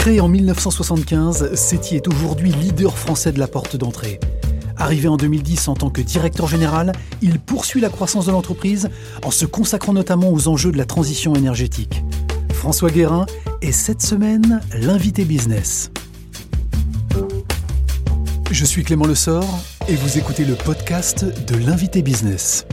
Créé en 1975, SETI est aujourd'hui leader français de la porte d'entrée. Arrivé en 2010 en tant que directeur général, il poursuit la croissance de l'entreprise en se consacrant notamment aux enjeux de la transition énergétique. François Guérin est cette semaine l'invité business. Je suis Clément Lessort et vous écoutez le podcast de l'invité business.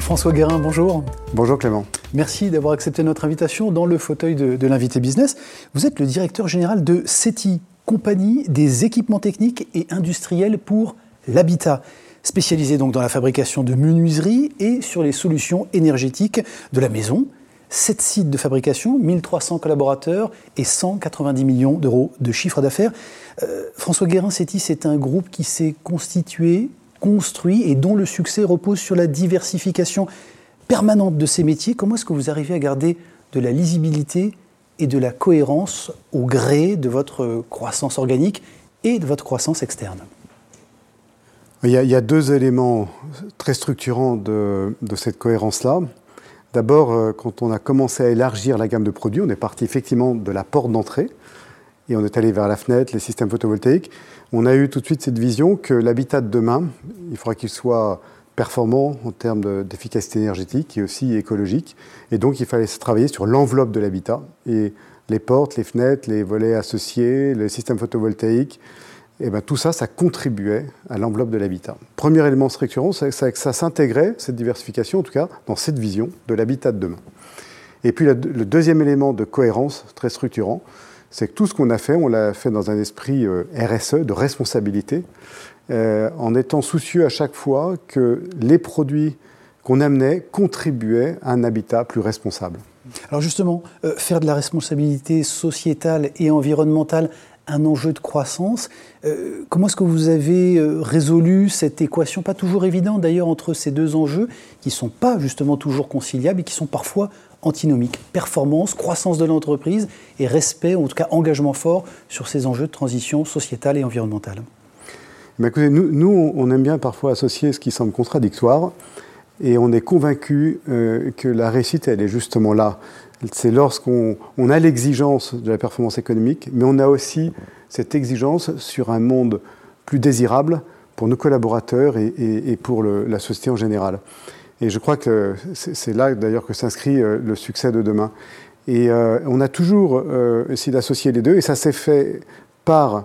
François Guérin, bonjour. Bonjour Clément. Merci d'avoir accepté notre invitation dans le fauteuil de, l'invité business. Vous êtes le directeur général de SETI, compagnie des équipements techniques et industriels pour l'habitat, spécialisée donc dans la fabrication de menuiseries et sur les solutions énergétiques de la maison. Sept sites de fabrication, 1300 collaborateurs et 190 millions d'euros de chiffre d'affaires. Euh, François Guérin, SETI, c'est un groupe qui s'est constitué, construit et dont le succès repose sur la diversification permanente de ces métiers. Comment est-ce que vous arrivez à garder de la lisibilité et de la cohérence au gré de votre croissance organique et de votre croissance externe? Il y, a, deux éléments très structurants de, de cette cohérence-là. D'abord, euh, quand on a commencé à élargir la gamme de produits, on est parti effectivement de la porte d'entrée et on est allé vers la fenêtre, les systèmes photovoltaïques. On a eu tout de suite cette vision que l'habitat de demain, il faudra qu'il soit performant en termes d'efficacité énergétique et aussi écologique. Et donc, il fallait travailler sur l'enveloppe de l'habitat. Et les portes, les fenêtres, les volets associés, le système photovoltaïque, ben, tout ça, ça contribuait à l'enveloppe de l'habitat. Premier élément structurant, c'est que ça, s'intégrait, cette diversification, en tout cas, dans cette vision de l'habitat de demain. Et puis, le deuxième élément de cohérence très structurant, c'est que tout ce qu'on a fait, on l'a fait dans un esprit euh, RSE, de responsabilité, euh, en étant soucieux à chaque fois que les produits qu'on amenait contribuaient à un habitat plus responsable. Alors justement, euh, faire de la responsabilité sociétale et environnementale un enjeu de croissance, euh, comment est-ce que vous avez résolu cette équation, pas toujours évidente d'ailleurs, entre ces deux enjeux, qui ne sont pas justement toujours conciliables et qui sont parfois antinomiques. Performance, croissance de l'entreprise et respect, ou en tout cas engagement fort sur ces enjeux de transition sociétale et environnementale nous, on aime bien parfois associer ce qui semble contradictoire, et on est convaincu euh, que la réussite, elle est justement là. C'est lorsqu'on a l'exigence de la performance économique, mais on a aussi cette exigence sur un monde plus désirable pour nos collaborateurs et, pour la société en général. Et je crois que c'est là d'ailleurs que s'inscrit euh, le succès de demain. Et euh, on a toujours essayé d'associer les deux, et ça s'est fait par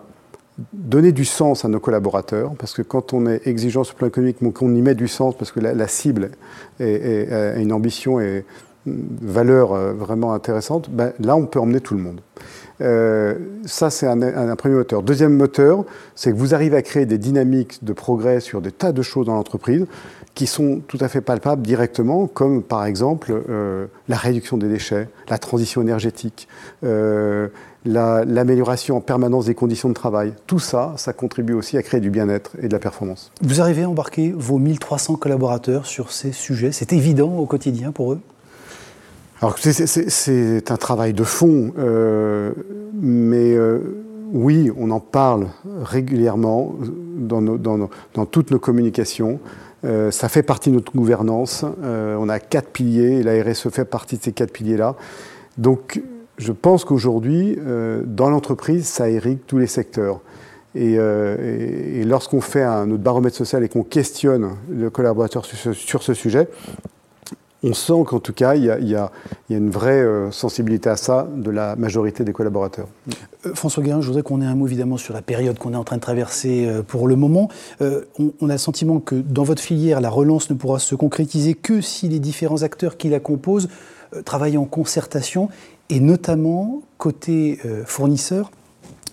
donner du sens à nos collaborateurs, parce que quand on est exigeant sur le plan économique, qu'on y met du sens, parce que la, cible a une ambition et une valeur euh, vraiment intéressante, ben là, on peut emmener tout le monde. Euh, ça, c'est un, premier moteur. Deuxième moteur, c'est que vous arrivez à créer des dynamiques de progrès sur des tas de choses dans l'entreprise qui sont tout à fait palpables directement, comme par exemple euh, la réduction des déchets, la transition énergétique, l'amélioration en permanence des conditions de travail. Tout ça, ça contribue aussi à créer du bien-être et de la performance. Vous arrivez à embarquer vos 1300 collaborateurs sur ces sujets C'est évident au quotidien pour eux? Alors c'est un travail de fond, euh, mais euh, oui, on en parle régulièrement dans, dans, dans toutes nos communications. Euh, ça fait partie de notre gouvernance. On a quatre piliers et la RSE fait partie de ces quatre piliers-là. Donc je pense qu'aujourd'hui, euh, dans l'entreprise, ça irrigue tous les secteurs. Et, et, lorsqu'on fait un, notre baromètre social et qu'on questionne le collaborateur sur ce, sujet, on sent qu'en tout cas, il y, a, une vraie euh, sensibilité à ça de la majorité des collaborateurs. Euh, François Guérin, je voudrais qu'on ait un mot évidemment sur la période qu'on est en train de traverser euh, pour le moment. On, a le sentiment que dans votre filière, la relance ne pourra se concrétiser que si les différents acteurs qui la composent travaillent en concertation et notamment côté fournisseur.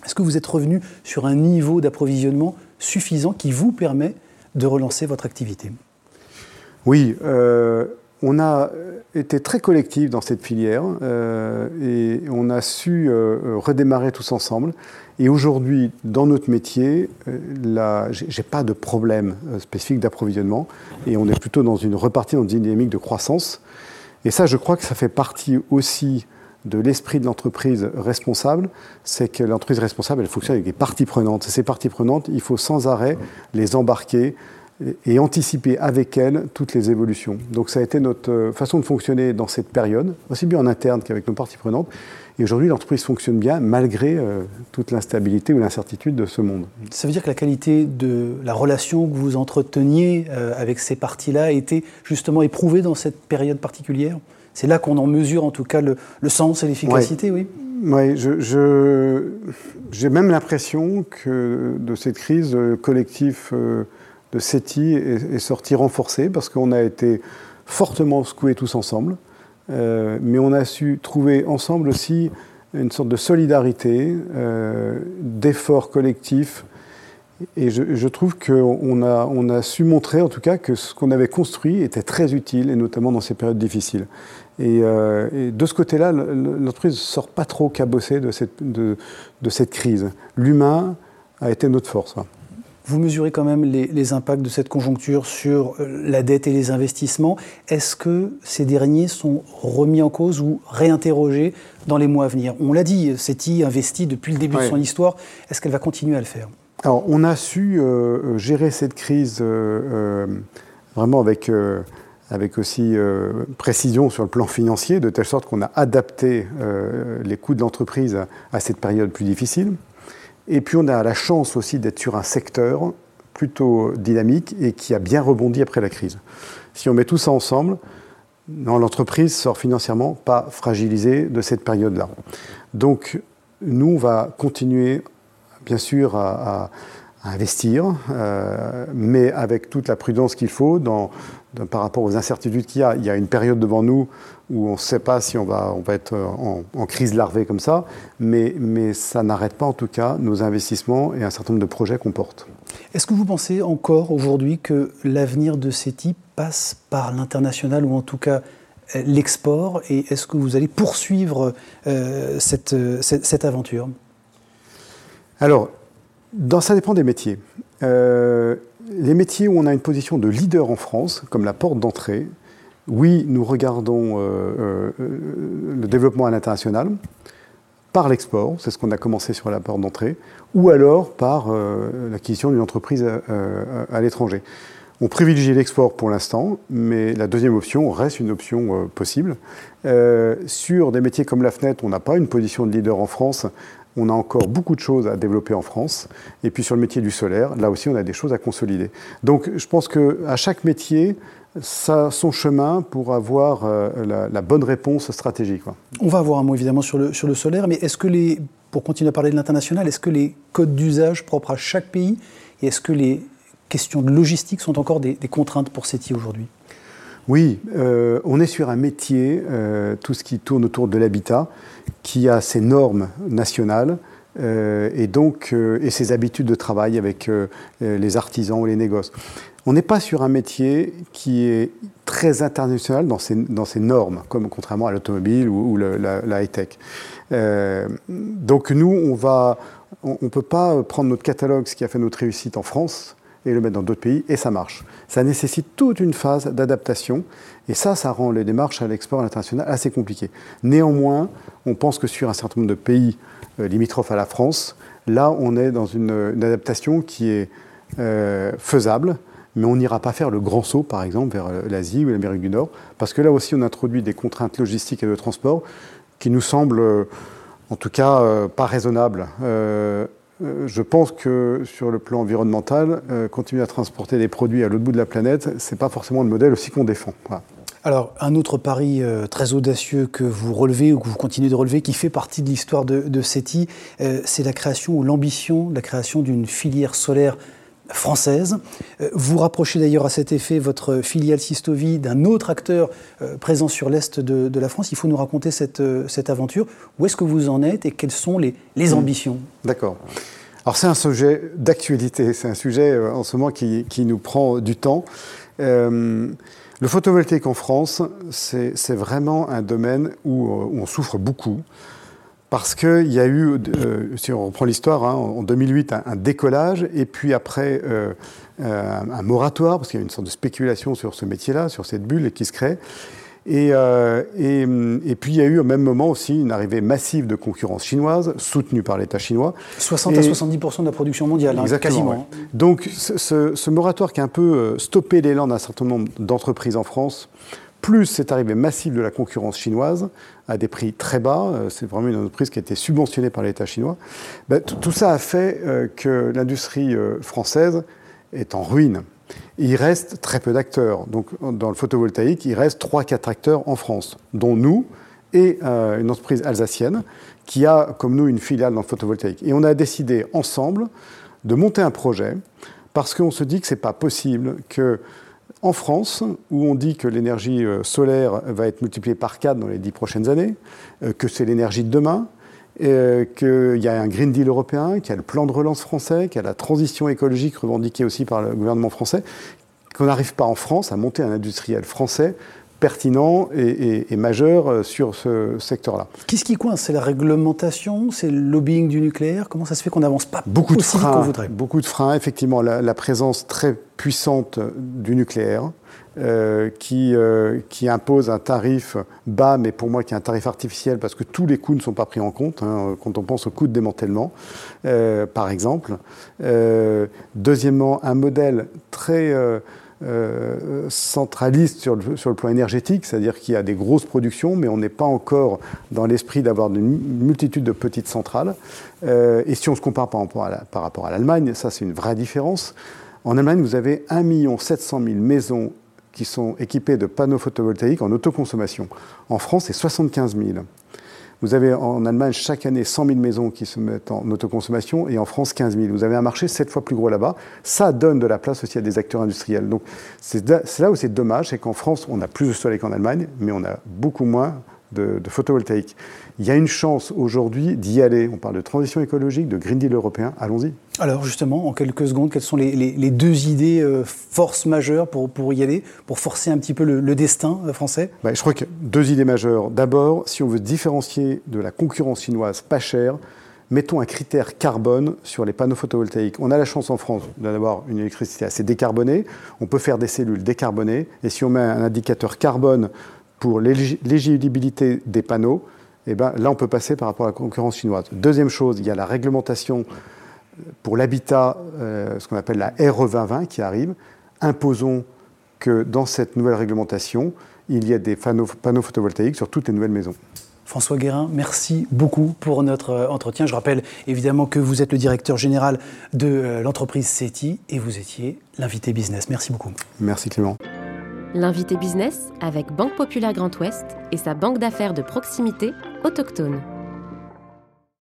Est-ce que vous êtes revenu sur un niveau d'approvisionnement suffisant qui vous permet de relancer votre activité? Oui on a été très collectif dans cette filière euh, et on a su euh, redémarrer tous ensemble. Et aujourd'hui, dans notre métier, euh, je n'ai pas de problème spécifique d'approvisionnement et on est plutôt dans une repartie dans une dynamique de croissance. Et ça, je crois que ça fait partie aussi de l'esprit de l'entreprise responsable, c'est que l'entreprise responsable, elle fonctionne avec des parties prenantes. Ces parties prenantes, il faut sans arrêt les embarquer et anticiper avec elle toutes les évolutions. Donc ça a été notre façon de fonctionner dans cette période, aussi bien en interne qu'avec nos parties prenantes. Et aujourd'hui, l'entreprise fonctionne bien malgré toute l'instabilité ou l'incertitude de ce monde. Ça veut dire que la qualité de la relation que vous entreteniez avec ces parties-là a été justement éprouvée dans cette période particulière? C'est là qu'on en mesure en tout cas le, sens et l'efficacité, oui. Oui, j'ai même l'impression que de cette crise, le collectif euh, de SETI est, sorti renforcé parce qu'on a été fortement secoués tous ensemble, euh, mais on a su trouver ensemble aussi une sorte de solidarité, euh, d'effort collectif. Et je, trouve qu'on a, on a su montrer en tout cas que ce qu'on avait construit était très utile, et notamment dans ces périodes difficiles. Euh, et, de ce côté-là, l'entreprise ne sort pas trop cabossée de cette, de, cette crise. L'humain a été notre force. Vous mesurez quand même les, impacts de cette conjoncture sur euh, la dette et les investissements. Est-ce que ces derniers sont remis en cause ou réinterrogés dans les mois à venir? On l'a dit, CETI investit depuis le début de son histoire. Est-ce qu'elle va continuer à le faire? Alors, on a su euh, gérer cette crise vraiment avec avec aussi euh, précision sur le plan financier, de telle sorte qu'on a adapté euh, les coûts de l'entreprise à, cette période plus difficile. Et puis on a la chance aussi d'être sur un secteur plutôt dynamique et qui a bien rebondi après la crise. Si on met tout ça ensemble, l'entreprise sort financièrement pas fragilisée de cette période-là. Donc nous, on va continuer bien sûr à, investir, euh, mais avec toute la prudence qu'il faut dans, par rapport aux incertitudes qu'il y a. Il y a une période devant nous où on ne sait pas si on va, on va être en, crise larvée comme ça, mais, mais ça n'arrête pas en tout cas nos investissements et un certain nombre de projets qu'on porte. Est-ce que vous pensez encore aujourd'hui que l'avenir de CETI passe par l'international ou en tout cas l'export? Et est-ce que vous allez poursuivre euh, cette, cette, aventure? Alors, dans, ça dépend des métiers. Euh, les métiers où on a une position de leader en France, comme la porte d'entrée, oui, nous regardons euh, euh, le développement à l'international par l'export, c'est ce qu'on a commencé sur la porte d'entrée, ou alors par euh, l'acquisition d'une entreprise à, l'étranger. On privilégie l'export pour l'instant, mais la deuxième option reste une option possible. sur des métiers comme la fenêtre, on n'a pas une position de leader en France, on a encore beaucoup de choses à développer en France. Et puis sur le métier du solaire, là aussi, on a des choses à consolider. Donc je pense qu'à chaque métier, ça son chemin pour avoir euh, la, bonne réponse stratégique. On va avoir un mot évidemment sur le, sur le solaire, mais est-ce que les, pour continuer à parler de l'international, est-ce que les codes d'usage propres à chaque pays et est-ce que les questions de logistique sont encore des, contraintes pour CETI aujourd'hui? Oui, euh, on est sur un métier, euh, tout ce qui tourne autour de l'habitat, qui a ses normes nationales euh, et donc et ses habitudes de travail avec les artisans ou les négoces. On n'est pas sur un métier qui est très international dans ses, dans normes, comme contrairement à l'automobile ou, la, high-tech. donc nous, on on ne peut pas prendre notre catalogue, ce qui a fait notre réussite en France, et le mettre dans d'autres pays, et ça marche. Ça nécessite toute une phase d'adaptation, et ça, ça rend les démarches à l'export international assez compliquées. Néanmoins, on pense que sur un certain nombre de pays euh, limitrophes à la France, là, on est dans une, adaptation qui est euh, faisable, mais on n'ira pas faire le grand saut, par exemple, vers euh, l'Asie ou l'Amérique du Nord, parce que là aussi, on introduit des contraintes logistiques et de transport qui nous semblent, en tout cas, pas raisonnables. Je pense que sur le plan environnemental, euh, continuer à transporter des produits à l'autre bout de la planète, ce n'est pas forcément le modèle aussi qu'on défend. Alors, un autre pari euh, très audacieux que vous relevez ou que vous continuez de relever, qui fait partie de l'histoire de, de CETI, c'est la création ou l'ambition la création d'une filière solaire française. Euh, vous rapprochez d'ailleurs à cet effet votre filiale Sistovi d'un autre acteur euh, présent sur l'Est de, la France. Il faut nous raconter cette, euh, cette aventure. Où est-ce que vous en êtes et quelles sont les, les mmh. ambitions? D'accord. Alors c'est un sujet d'actualité, c'est un sujet en ce moment qui, qui, nous prend du temps. le photovoltaïque en France, c'est vraiment un domaine où, où on souffre beaucoup parce qu'il y a eu, euh, si on reprend l'histoire, hein, en 2008, un, décollage, et puis après euh, euh, un moratoire, parce qu'il y a une sorte de spéculation sur ce métier-là, sur cette bulle qui se crée. Et, puis il y a eu au même moment aussi une arrivée massive de concurrence chinoise, soutenue par l'État chinois. 60 à 70% de la production mondiale, hein, quasiment. Donc ce, moratoire qui a un peu stoppé l'élan d'un certain nombre d'entreprises en France, plus cette arrivée massive de la concurrence chinoise à des prix très bas, euh, c'est vraiment une entreprise qui a été subventionnée par l'État chinois, ben, tout ça a fait que l'industrie française est en ruine il reste très peu d'acteurs. Donc, dans le photovoltaïque, il reste 3-4 acteurs en France, dont nous et euh, une entreprise alsacienne qui a, comme nous, une filiale dans le photovoltaïque. Et on a décidé ensemble de monter un projet parce qu'on se dit que ce n'est pas possible que en France, où on dit que l'énergie euh, solaire va être multipliée par 4 dans les 10 prochaines années, euh, que c'est l'énergie de demain, euh, qu'il y a un Green Deal européen, qu'il y a le plan de relance français, qu'il y a la transition écologique revendiquée aussi par le gouvernement français, qu'on n'arrive pas en France à monter un industriel français pertinent et, majeur euh, sur ce secteur-là. Qu'est-ce qui coince? C'est la réglementation C'est le lobbying du nucléaire? Comment ça se fait qu'on n'avance pas beaucoup de freins, voudrait? Beaucoup de freins, effectivement. La, présence très puissante du nucléaire, euh, qui, euh, qui, impose un tarif bas, mais pour moi qui est un tarif artificiel, parce que tous les coûts ne sont pas pris en compte, hein, quand on pense au coût de démantèlement, par exemple. deuxièmement, un modèle très euh, centraliste sur le, sur le, plan énergétique, c'est-à-dire qu'il y a des grosses productions, mais on n'est pas encore dans l'esprit d'avoir une multitude de petites centrales. Euh, et si on se compare par rapport à, l'Allemagne, ça c'est une vraie différence. En Allemagne, vous avez 1 700 000 maisons qui sont équipées de panneaux photovoltaïques en autoconsommation. En France, c'est 75 000. Vous avez en Allemagne chaque année 100 000 maisons qui se mettent en autoconsommation et en France 15 000. Vous avez un marché 7 fois plus gros là-bas. Ça donne de la place aussi à des acteurs industriels. Donc c'est là où c'est dommage, c'est qu'en France, on a plus de soleil qu'en Allemagne, mais on a beaucoup moins de, photovoltaïque. Il y a une chance aujourd'hui d'y aller. On parle de transition écologique, de Green Deal européen. Allons-y. Alors justement, en quelques secondes, quelles sont les, deux idées euh, forces majeures pour, pour, y aller, pour forcer un petit peu le, destin euh, français? Bah, Je crois que deux idées majeures. D'abord, si on veut différencier de la concurrence chinoise pas chère, mettons un critère carbone sur les panneaux photovoltaïques. On a la chance en France d'avoir une électricité assez décarbonée. On peut faire des cellules décarbonées. Et si on met un indicateur carbone pour l'éligibilité des panneaux, eh ben, là, on peut passer par rapport à la concurrence chinoise. Deuxième chose, il y a la réglementation pour l'habitat, euh, ce qu'on appelle la RE 2020 qui arrive. Imposons que dans cette nouvelle réglementation, il y a des panneaux, photovoltaïques sur toutes les nouvelles maisons. François Guérin, merci beaucoup pour notre euh, entretien. Je rappelle évidemment que vous êtes le directeur général de euh, l'entreprise CETI et vous étiez l'invité business. Merci beaucoup. Merci Clément. L'invité business avec Banque Populaire Grand Ouest et sa banque d'affaires de proximité autochtone.